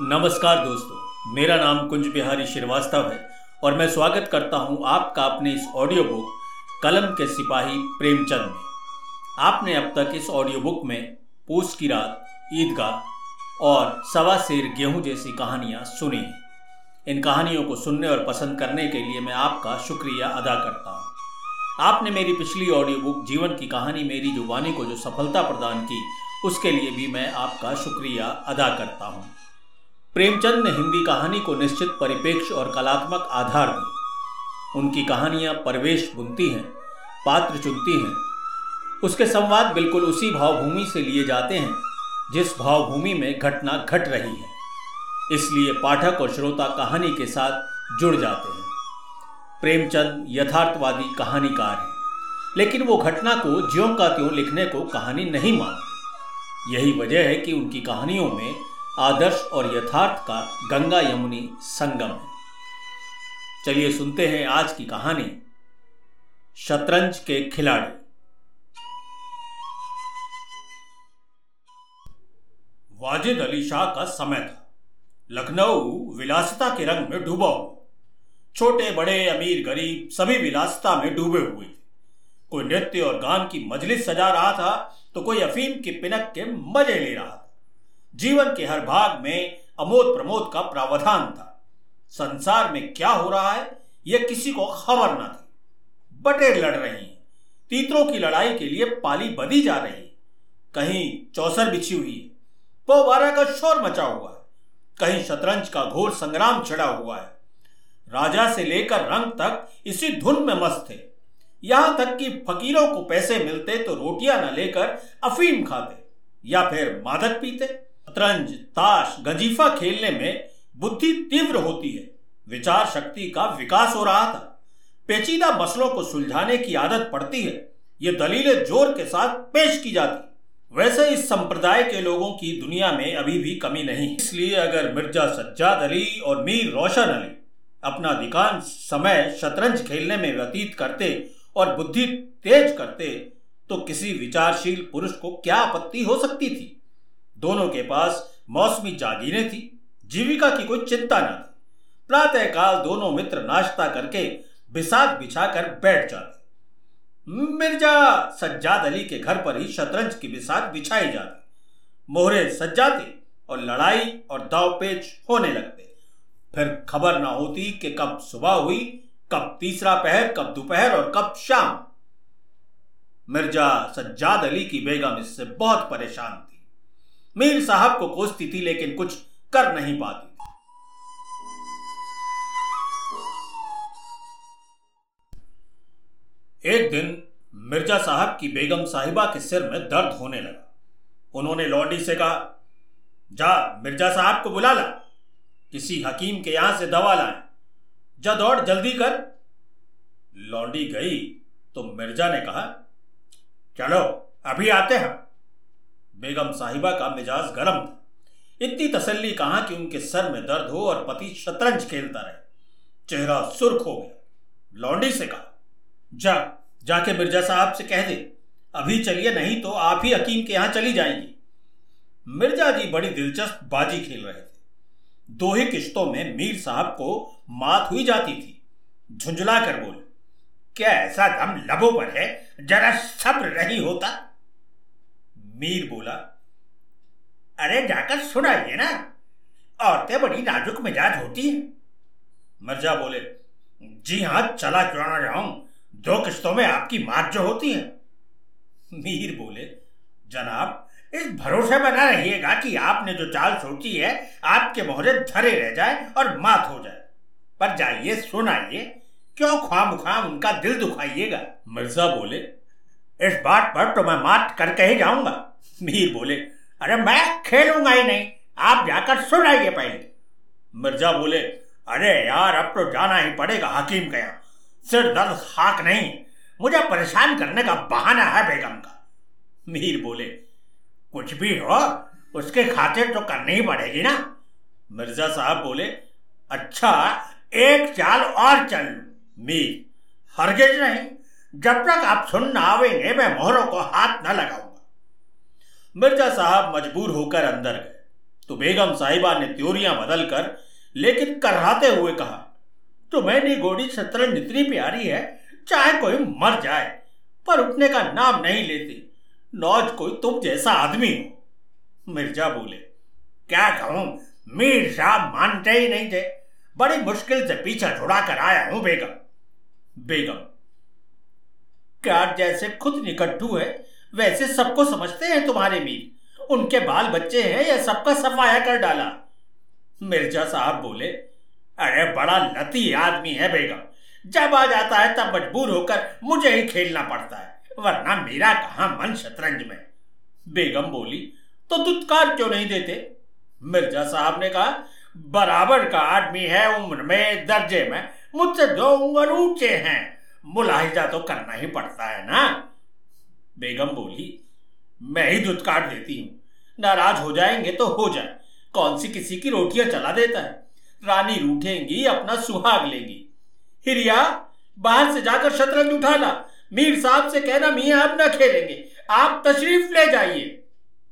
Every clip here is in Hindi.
नमस्कार दोस्तों, मेरा नाम कुंज बिहारी श्रीवास्तव है और मैं स्वागत करता हूँ आपका अपने इस ऑडियो बुक कलम के सिपाही प्रेमचंद में। आपने अब तक इस ऑडियो बुक में पूस की रात, ईदगाह और सवा शेर गेहूँ जैसी कहानियाँ सुनी हैं। इन कहानियों को सुनने और पसंद करने के लिए मैं आपका शुक्रिया अदा करता हूँ। आपने मेरी पिछली ऑडियो बुक जीवन की कहानी, मेरी जुबानी को जो सफलता प्रदान की, उसके लिए भी मैं आपका शुक्रिया अदा करता हूँ। प्रेमचंद ने हिंदी कहानी को निश्चित परिपेक्ष्य और कलात्मक आधार दी उनकी कहानियाँ परवेश बुनती हैं, पात्र चुनती हैं। उसके संवाद बिल्कुल उसी भावभूमि से लिए जाते हैं, जिस भावभूमि में घटना घट रही है। इसलिए पाठक और श्रोता कहानी के साथ जुड़ जाते हैं। प्रेमचंद यथार्थवादी कहानीकार हैं, लेकिन वो घटना को ज्यों का त्यों लिखने को कहानी नहीं मानते। यही वजह है कि उनकी कहानियों में आदर्श और यथार्थ का गंगा यमुनी संगम। है चलिए सुनते हैं आज की कहानी। शतरंज के खिलाड़ी। वाजिद अली शाह का समय था। लखनऊ विलासिता के रंग में डूबा हुआ। छोटे, बड़े, अमीर, गरीब सभी विलासिता में डूबे हुए थे। कोई नृत्य और गान की मजलिस सजा रहा था तो कोई अफीम की पिनक के मज़े ले रहा था। जीवन के हर भाग में अमोद प्रमोद का प्रावधान था। संसार में क्या हो रहा है, यह किसी को खबर न थी। बटेर लड़ रही हैं। तीतरों की लड़ाई के लिए पाली बदी जा रही है। कहीं चौसर बिछी हुई है। पोबारा का शोर मचा हुआ है। कहीं शतरंज का घोर संग्राम छिड़ा हुआ है। राजा से लेकर रंग तक इसी धुन में मस्त थे। यहाँ तक कि फकीरों को पैसे मिलते तो रोटियाँ न लेकर अफीम खाते या फिर मादक पीते। शतरंज, ताश, गजीफा खेलने में बुद्धि तीव्र होती है। विचार शक्ति का विकास हो रहा था। पेचीदा मसलों को सुलझाने की आदत पड़ती है। ये दलीलें ज़ोर के साथ पेश की जाती वैसे इस संप्रदाय के लोगों की दुनिया में अभी भी कमी नहीं। इसलिए अगर मिर्ज़ा सज्जाद अली और मीर रोशन अली अपना अधिकांश समय शतरंज खेलने में व्यतीत करते और बुद्धि तेज करते तो किसी विचारशील पुरुष को क्या आपत्ति हो सकती थी? दोनों के पास मौसमी जागीरें थी, जीविका की कोई चिंता न थी। प्रातःकाल दोनों मित्र नाश्ता करके बिसात बिछाकर बैठ जाते। मिर्ज़ा सज्जाद अली के घर पर ही शतरंज की बिसात बिछाई जाती। मोहरे सज जाते और लड़ाई और दाव पेच होने लगते। फिर खबर ना होती कि कब सुबह हुई, कब तीसरा पहर, कब दोपहर और कब शाम। मिर्ज़ा सज्जाद अली की बेगम इससे बहुत परेशान थी। मीर साहब को कोसती थी, लेकिन कुछ कर नहीं पाती एक दिन मिर्ज़ा साहब की बेगम साहिबा के सिर में दर्द होने लगा। उन्होंने लौंडी से कहा, जा, मिर्ज़ा साहब को बुला ला। किसी हकीम के यहाँ से दवा लाए। जा दौड़, जल्दी कर। लौंडी गई तो मिर्ज़ा ने कहा, चलो, अभी आते हैं। बेगम साहिबा का मिजाज गर्म था। इतनी तसल्ली कहा कि उनके सर में दर्द हो और पति शतरंज खेलता रहे। चेहरा सुर्ख हो गया। लौंडी से कहा, जा, जाके मिर्ज़ा साहब से कह दे। अभी चलिए, नहीं तो आप ही हकीम के यहाँ चली जाएँगी। मिर्ज़ा जी बड़ी दिलचस्प बाजी खेल रहे थे। दो ही किश्तों में मीर साहब को मात हुई जाती थी। झुंझला कर बोले, क्या ऐसा दम लबों पर है? जरा सब्र नहीं होता? मीर बोला, अरे, जाकर सुनाइए ना औरतें बड़ी नाजुक मिजाज होती हैं? मिर्ज़ा बोले, जी हाँ, चला क्यों ना जाऊँ? दो किस्तों में आपकी मात जो होती है। मीर बोले, जनाब, इस भरोसे में न रहिएगा कि आपने जो चाल सोची है, आपके मोहरे धरे रह जाए और मात हो जाए। पर जाइए, सुनाइए, क्यों खाम खाम उनका दिल दुखाइएगा? मिर्ज़ा बोले इस बात पर तो मैं मात करके ही जाऊँगा। मीर बोले, अरे मैं खेलूँगा ही नहीं, आप जाकर सुनाइए पहले। मिर्ज़ा बोले, अरे यार, अब तो जाना ही पड़ेगा हकीम के यहाँ। सिर दर्द खाक नहीं, मुझे परेशान करने का बहाना है बेगम का। मीर बोले, कुछ भी हो, उसके खातिर तो करनी ही पड़ेगी ना? मिर्ज़ा साहब बोले अच्छा एक चाल और चल मीर, हरगिज नहीं जब तक आप सुनना आवेंगे, मैं मोहरों को हाथ न लगाऊँगा। मिर्ज़ा साहब मजबूर होकर अंदर गए। तो बेगम साहिबा ने त्योरियाँ बदलकर लेकिन कराते हुए कहा तुम्हें गोड़ी शतरंज इतनी प्यारी है, चाहे कोई मर जाए, पर उठने का नाम नहीं लेती। नौज कोई तुम जैसा आदमी हो। मिर्ज़ा बोले, क्या कहूँ, मीर साहब मानते ही नहीं थे। बड़ी मुश्किल से पीछा छुड़ा कर आया हूँ, बेगम। बेगम क्या जैसे खुद निकट्टू है, वैसे सबको समझते हैं तुम्हारे मीर। उनके बाल बच्चे हैं या सबका सफाया कर डाला। मिर्ज़ा साहब बोले, अरे, बड़ा लती आदमी है बेगम। जब आ जाता है, तब मजबूर होकर मुझे ही खेलना पड़ता है, वरना मेरा कहा मन शतरंज में? बेगम बोली तो दुत्कार क्यों नहीं देते? मिर्ज़ा साहब ने कहा, बराबर का आदमी है उम्र में, दर्जे में, मुझसे दो उम्र ऊँचे हैं। मुलाहिजा तो करना ही पड़ता है ना? बेगम बोली मैं ही दूध काट देती हूँ। नाराज़ हो जाएँगे तो हो जाए। कौन सी किसी की रोटियाँ चला देता है? रानी रूठेंगी अपना सुहाग लेंगी। हिरिया बाहर से जाकर शतरंज उठा ला। मीर साहब से कहना मियाँ आप ना खेलेंगे। आप तशरीफ़ ले जाइए।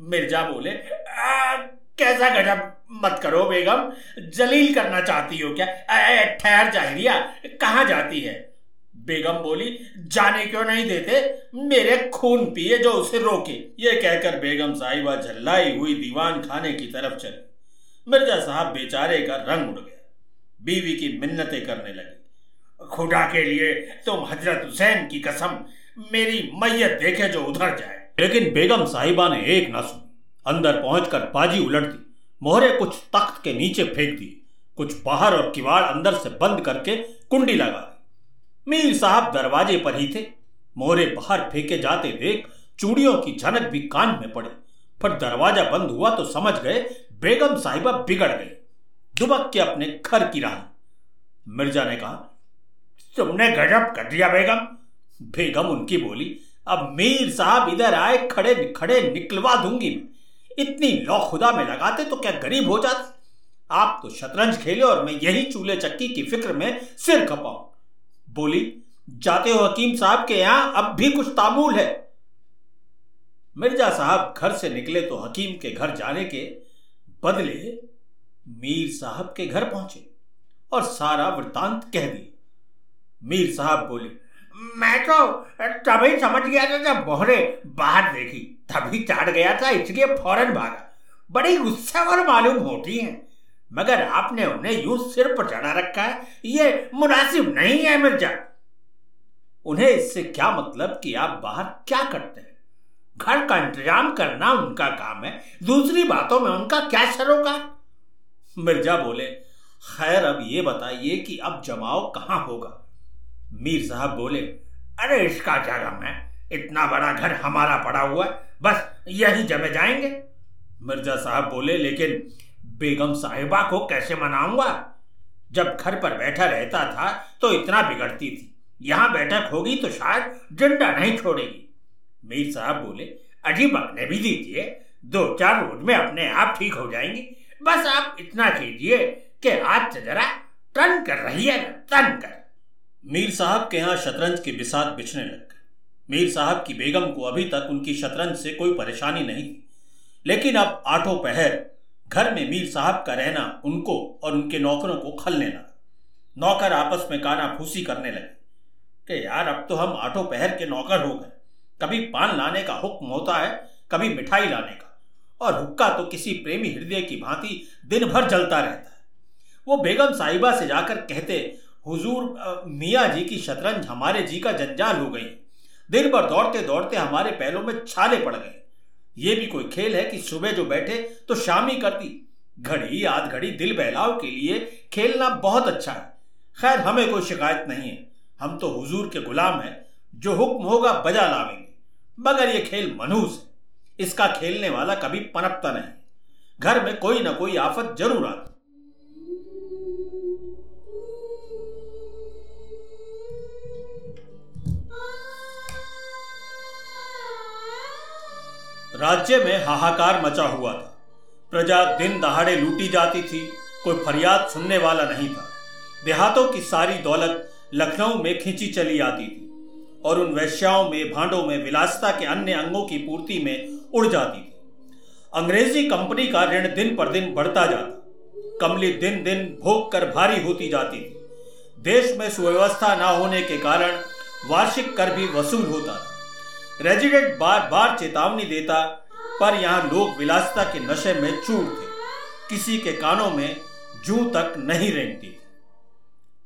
मिर्ज़ा बोले आ, कैसा गजब मत करो बेगम। जलील करना चाहती हो क्या? ठहर जाहिरिया कहाँ जाती है? बेगम बोली, जाने क्यों नहीं देते? मेरे खून पिए जो उसे रोके। ये कहकर बेगम साहिबा झल्लाई हुई दीवान खाने की तरफ़ चली। मिर्ज़ा साहब बेचारे का रंग उड़ गया। बीवी की मिन्नतें करने लगे। खुदा के लिए तुम हज़रत हुसैन की कसम, मेरी मैयत देखे जो उधर जाए। लेकिन बेगम साहिबा ने एक न सुनी। अंदर पहुंचकर बाजी उलट दी मोहरे कुछ तख्त के नीचे फेंक दिए। कुछ बाहर और किवाड़ अंदर से बंद करके कुंडी लगा। मीर साहब दरवाजे पर ही थे। मोहरे बाहर फेंके जाते देख चूड़ियों की झनक भी कान में पड़े। पर दरवाज़ा बंद हुआ तो समझ गए बेगम साहिबा बिगड़ गई दुबक के अपने घर की राह। मिर्ज़ा ने कहा, तुमने गजब कर दिया बेगम। बेगम उनकी बोली, अब मीर साहब इधर आए, खड़े खड़े निकलवा दूँगी इतनी लौ खुदा में लगाते तो क्या गरीब हो जाते? आप तो शतरंज खेले और मैं यही चूल्हे चक्की की फ़िक्र में सिर खपाऊ। बोली, जाते हो हकीम साहब के यहाँ, अब भी कुछ तामूल है। मिर्ज़ा साहब घर से निकले तो हकीम के घर जाने के बदले मीर साहब के घर पहुँचे और सारा वृतांत कह दिया मीर साहब बोले, मैं तो तभी समझ गया था जब बोहरे बाहर देखी। तभी चाट गया था, इसलिए फ़ौरन भागा बड़ी गुस्सावर मालूम होती हैं। मगर आपने उन्हें यूँ सिर पर चढ़ा रखा है। ये मुनासिब नहीं है, मिर्ज़ा। उन्हें इससे क्या मतलब कि आप बाहर क्या करते हैं? घर का इंतज़ाम करना उनका काम है, दूसरी बातों में उनका क्या सरोकार मिर्ज़ा बोले, खैर, अब ये बताइए कि अब जमाव कहाँ होगा? मीर साहब बोले, अरे, इसका क्या गम है? इतना बड़ा घर हमारा पड़ा हुआ है, बस यही जमे जाएँगे? मिर्ज़ा साहब बोले, लेकिन बेगम साहिबा को कैसे मनाऊँगा? जब घर पर बैठा रहता था तो इतना बिगड़ती थी। यहाँ बैठक होगी तो शायद ज़िंदा नहीं छोड़ेगी। मीर साहब बोले अजीब बकने भी दीजिए। दो चार रोज में अपने आप ठीक हो जाएँगी। बस आप इतना कीजिए कि हाथ से जरा तन कर रही है तन कर। मीर साहब के यहाँ शतरंज के बिसात बिछने लग गए मीर साहब की बेगम को अभी तक उनकी शतरंज से कोई परेशानी नहीं लेकिन अब आठों पहर घर में मीर साहब का रहना उनको और उनके नौकरों को खलने लगा। नौकर आपस में काना फूसी करने लगे कि यार, अब तो हम आठों पहर के नौकर हो गए। कभी पान लाने का हुक्म होता है, कभी मिठाई लाने का। और हुक्का तो किसी प्रेमी हृदय की भांति दिन भर जलता रहता है। वो बेगम साहिबा से जाकर कहते, हुजूर मियाँ जी की शतरंज हमारे जी का जंजाल हो गई। दिन भर दौड़ते दौड़ते हमारे पैरों में छाले पड़ गए। ये भी कोई खेल है कि सुबह जो बैठे तो शाम ही करती। घड़ी, आध घड़ी, दिल बहलाव के लिए खेलना बहुत अच्छा है। खैर, हमें कोई शिकायत नहीं है। हम तो हुजूर के गुलाम हैं, जो हुक्म होगा बजा लावेंगे। मगर ये खेल मनहूस है। इसका खेलने वाला कभी पनपता नहीं। घर में कोई ना कोई आफत ज़रूर आती। राज्य में हाहाकार मचा हुआ था। प्रजा दिन दहाड़े लूटी जाती थी, कोई फरियाद सुनने वाला नहीं था। देहातों की सारी दौलत लखनऊ में खींची चली आती थी और उन वैश्याओं में, भांडों में विलासता के अन्य अंगों की पूर्ति में उड़ जाती थी। अंग्रेज़ी कंपनी का ऋण दिन पर दिन बढ़ता जाता, कमली दिन दिन भोग कर भारी होती जाती थी। देश में सुव्यवस्था न होने के कारण वार्षिक कर भी वसूल होता था। रेजिडेंट बार बार चेतावनी देता, पर यहाँ लोग विलासिता के नशे में चूर थे। किसी के कानों में जू तक नहीं रेंगती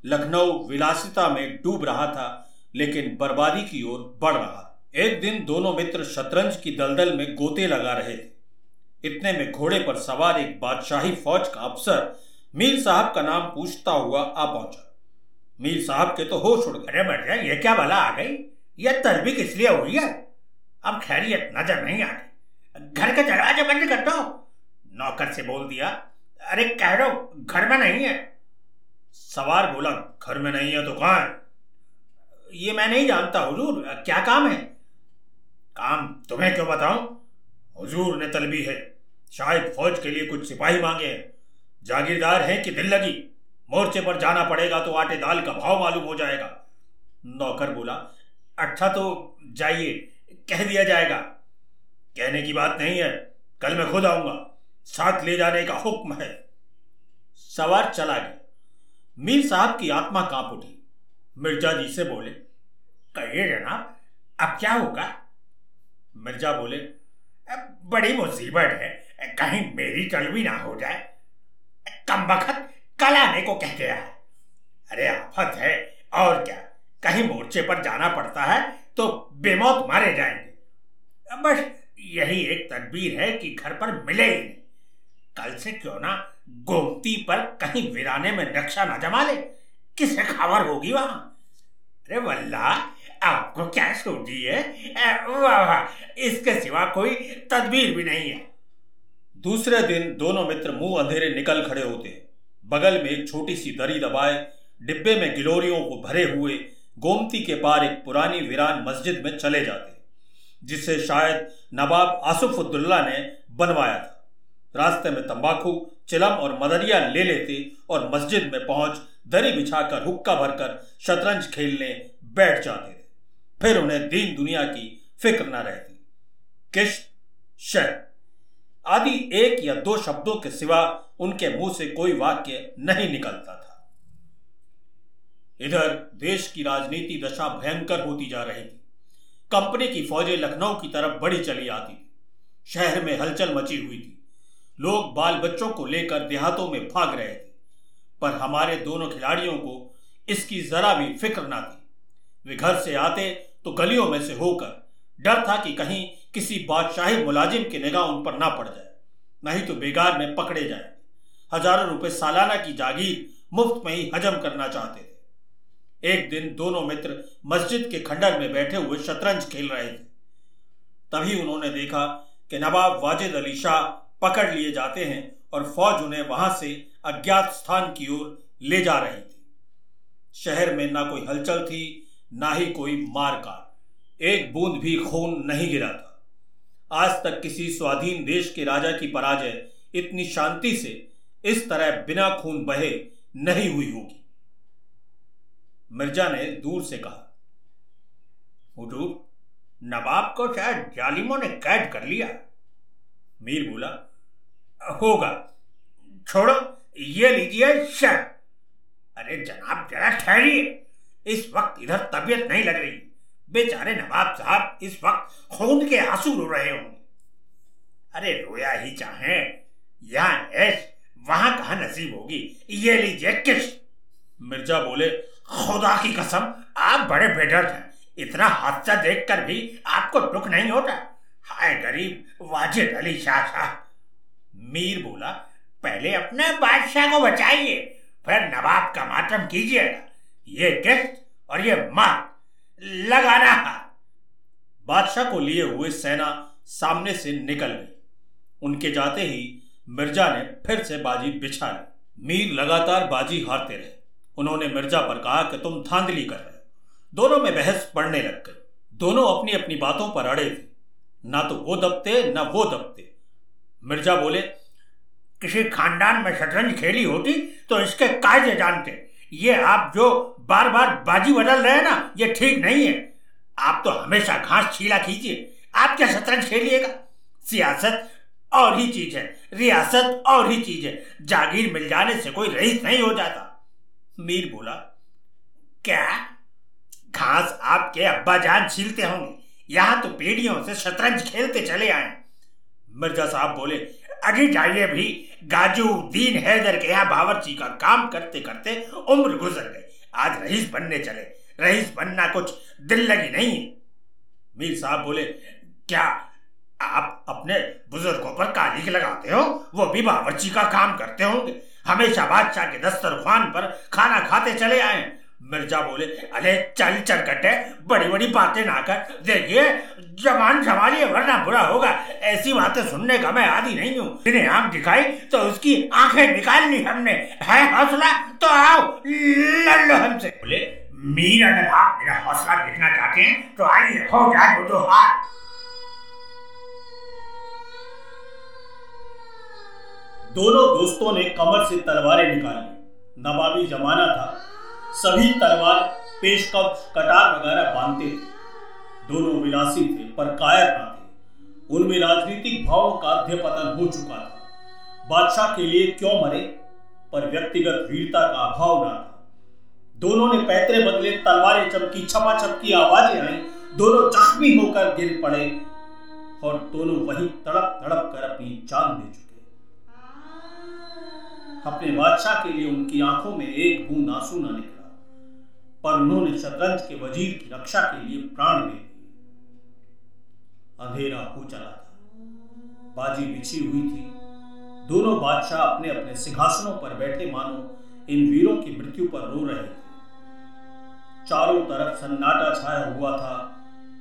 लखनऊ विलासिता में डूब रहा था, लेकिन बर्बादी की ओर बढ़ रहा। एक दिन दोनों मित्र शतरंज की दलदल में गोते लगा रहे थे। इतने में घोड़े पर सवार एक बादशाही फौज का अफसर मीर साहब का नाम पूछता हुआ आ पहुँचा। मीर साहब के तो होश उड़ गए। अरे मर्जा ये क्या भला आ गई? ये तलबी किस लिए हुई है। अब खैरियत नज़र नहीं आती। घर के दरवाजे बंद कर दो। नौकर से बोल दिया, अरे कह रहा घर में नहीं है। सवार बोला, घर में नहीं है तो कहाँ ये मैं नहीं जानता, हुजूर, क्या काम है? काम तुम्हें क्यों बताऊँ? हुजूर ने तलबी है। शायद फौज के लिए कुछ सिपाही मांगे हैं। जागीरदार हैं कि दिल लगी। मोर्चे पर जाना पड़ेगा तो आटे दाल का भाव मालूम हो जाएगा। नौकर बोला अच्छा तो जाइए, कह दिया जाएगा। कहने की बात नहीं है, कल मैं खुद आऊँगा साथ ले जाने का हुक्म है। सवार चला गया। मीर साहब की आत्मा काँप उठी। मिर्ज़ा जी से बोले, कहिए जनाब, अब क्या होगा? मिर्ज़ा बोले बड़ी मुसीबत है, कहीं मेरी चलवी ना हो जाए। कम वक्त कल आने को कह गया है। अरे आफत है, और क्या। कहीं मोर्चे पर जाना पड़ता है तो बेमौत मारे जाएँगे। बस यही एक तदबीर है कि घर पर मिले ही नहीं। कल से क्यों ना गोमती पर कहीं वीराने में नक्शा न जमा ले। किसे खबर होगी वहाँ? अरे वल्ला, आपको क्या सूझी है? वाह वाह, इसके सिवा कोई तदबीर भी नहीं है। दूसरे दिन दोनों मित्र मुँह अंधेरे निकल खड़े होते। बगल में एक छोटी सी दरी दबाए, डिब्बे में गिलोरियों को भरे हुए गोमती के पार एक पुरानी वीरान मस्जिद में चले जाते जिसे शायद नवाब आसुफुद्दुल्ला ने बनवाया था। रास्ते में तंबाकू, चिलम और मदरिया ले लेते और मस्जिद में पहुँच दरी बिछाकर हुक्का भरकर शतरंज खेलने बैठ जाते थे। फिर उन्हें दीन दुनिया की फ़िक्र न रहती। किश्त शह आदि एक या दो शब्दों के सिवा उनके मुँह से कोई वाक्य नहीं निकलता था। इधर देश की राजनीति दशा भयंकर होती जा रही थी। कंपनी की फौजें लखनऊ की तरफ़ बड़ी चली आती थी। शहर में हलचल मची हुई थी। लोग बाल बच्चों को लेकर देहातों में भाग रहे थे। पर हमारे दोनों खिलाड़ियों को इसकी जरा भी फ़िक्र ना थी। वे घर से आते तो गलियों में से होकर डर था कि कहीं किसी बादशाही मुलाजिम की निगाह उन पर ना पड़ जाए, नहीं तो बेगार में पकड़े जाए हज़ारों रुपए सालाना की जागीर मुफ़्त में ही हजम करना चाहते थे। एक दिन दोनों मित्र मस्जिद के खंडर में बैठे हुए शतरंज खेल रहे थे। तभी उन्होंने देखा कि नवाब वाजिद अली शाह पकड़ लिए जाते हैं और फौज उन्हें वहाँ से अज्ञात स्थान की ओर ले जा रही थी। शहर में ना कोई हलचल थी, ना ही कोई मारकाट। एक बूंद भी खून नहीं गिरा था। आज तक किसी स्वाधीन देश के राजा की पराजय इतनी शांति से इस तरह बिना खून बहे नहीं हुई होगी। मिर्ज़ा ने दूर से कहा, हुजूर, नवाब को शायद जालिमों ने कैद कर लिया। मीर बोला, होगा, छोड़ो, ये लीजिए शर अरे जनाब, जरा ठहरिए, इस वक्त इधर तबीयत नहीं लग रही। बेचारे नवाब साहब इस वक्त खून के आँसू रो रहे होंगे। अरे रोया ही चाहे, यहाँ ऐश, वहाँ कहा नसीब होगी? ये लीजिए किस मिर्ज़ा बोले, खुदा की कसम, आप बड़े बेडर हैं। इतना हादसा देखकर भी आपको दुख नहीं होता? हाय गरीब, वाजिद अली शाह मीर बोला, पहले अपने बादशाह को बचाइए, फिर नवाब का मातम कीजिएगा। ये किस्त और ये मार लगाना बादशाह को लिए हुए सेना सामने से निकल गई। उनके जाते ही मिर्ज़ा ने फिर से बाजी बिछा ली। मीर लगातार बाजी हारते रहे। उन्होंने मिर्ज़ा पर कहा कि तुम धांधली कर रहे हो। दोनों में बहस पड़ने लग गई। दोनों अपनी अपनी बातों पर अड़े थे। ना तो वो दबते, ना वो दबते। मिर्ज़ा बोले, किसी खानदान में शतरंज खेली होती तो इसके कायदे जानते। ये आप जो बार बार बाजी बदल रहे हैं ना, ये ठीक नहीं है। आप तो हमेशा घास छीला कीजिए। आप क्या शतरंज खेलिएगा? सियासत और ही चीज़ है। रियासत और ही चीज़ है। जागीर मिल जाने से कोई रईस नहीं हो जाता। मीर बोला, क्या? घास आपके अब्बा जान छीलते होंगे। यहाँ तो पीढ़ियों से शतरंज खेलते चले आए मिर्ज़ा साहब बोले, अरे जाइए भी, गाजू दीन हैदर के यहाँ बावर्ची का काम करते करते उम्र गुजर गई। आज रईस बनने चले। रईस बनना कुछ दिल लगी नहीं है। मीर साहब बोले, क्या आप अपने बुज़ुर्गों पर कालिक लगाते हो? वो भी बावर्ची का काम करते होंगे। हमेशा बादशाह के दस्तरखान पर खाना खाते चले आए। मिर्ज़ा बोले, अरे चल चरकटे बड़ी बड़ी बातें ना कर। देखिए, जवान संभालिए वरना बुरा होगा। ऐसी बातें सुनने का मैं आदि नहीं हूँ। इन्हें आँख दिखाई तो उसकी आँखें निकाल ली हमने। है हौसला? तो आओ लड़ लो हमसे। बोले, मीर अगर आप मेरा हौसला देखना चाहते हैं तो आइए, हो जाए दो हाथ दोनों दोस्तों ने कमर से तलवारें निकाली। नवाबी जमाना था। सभी तलवार, पेशकश, कटार वगैरह बांधते थे। दोनों विलासी थे, पर कायर ना थे। उनमें राजनीतिक भावों का अध्यपतन हो चुका था। बादशाह के लिए क्यों मरे? पर व्यक्तिगत वीरता का अभाव ना था। दोनों ने पैतरे बदले तलवारें चमकी छपा छपकी आवाज़ें आई। दोनों जख्मी होकर गिर पड़े और दोनों वही तड़प तड़प कर अपनी जान दे चुके। अपने बादशाह के लिए उनकी आँखों में एक बूंद आँसू न निकला, पर उन्होंने शतरंज के वज़ीर की रक्षा के लिए प्राण दे दिए। अंधेरा हो चला था। बाजी बिछी हुई थी। दोनों बादशाह अपने अपने सिंहासनों पर बैठे मानो इन वीरों की मृत्यु पर रो रहे थे। चारों तरफ़ सन्नाटा छाया हुआ था।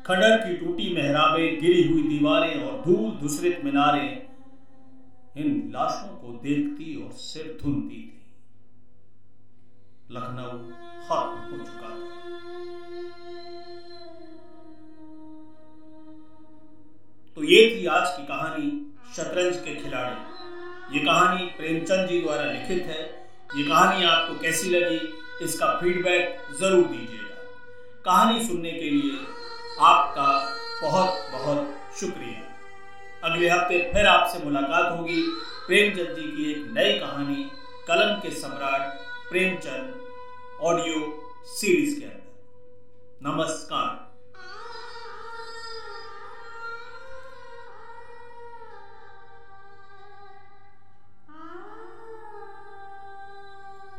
खंडर की टूटी मेहराबे गिरी हुई दीवारें और धूल धुसरित मीनारें इन लाशों को देखती और सिर धुनती थी। लखनऊ खत्म हो चुका था। तो ये थी आज की कहानी शतरंज के खिलाड़ी। ये कहानी प्रेमचंद जी द्वारा लिखित है। ये कहानी आपको कैसी लगी, इसका फीडबैक ज़रूर दीजिएगा। कहानी सुनने के लिए आपका बहुत बहुत शुक्रिया। अगले हफ़्ते फिर आपसे मुलाकात होगी। प्रेमचंद जी की एक नई कहानी, कलम के सम्राट प्रेमचंद ऑडियो सीरीज़ के अंदर। नमस्कार।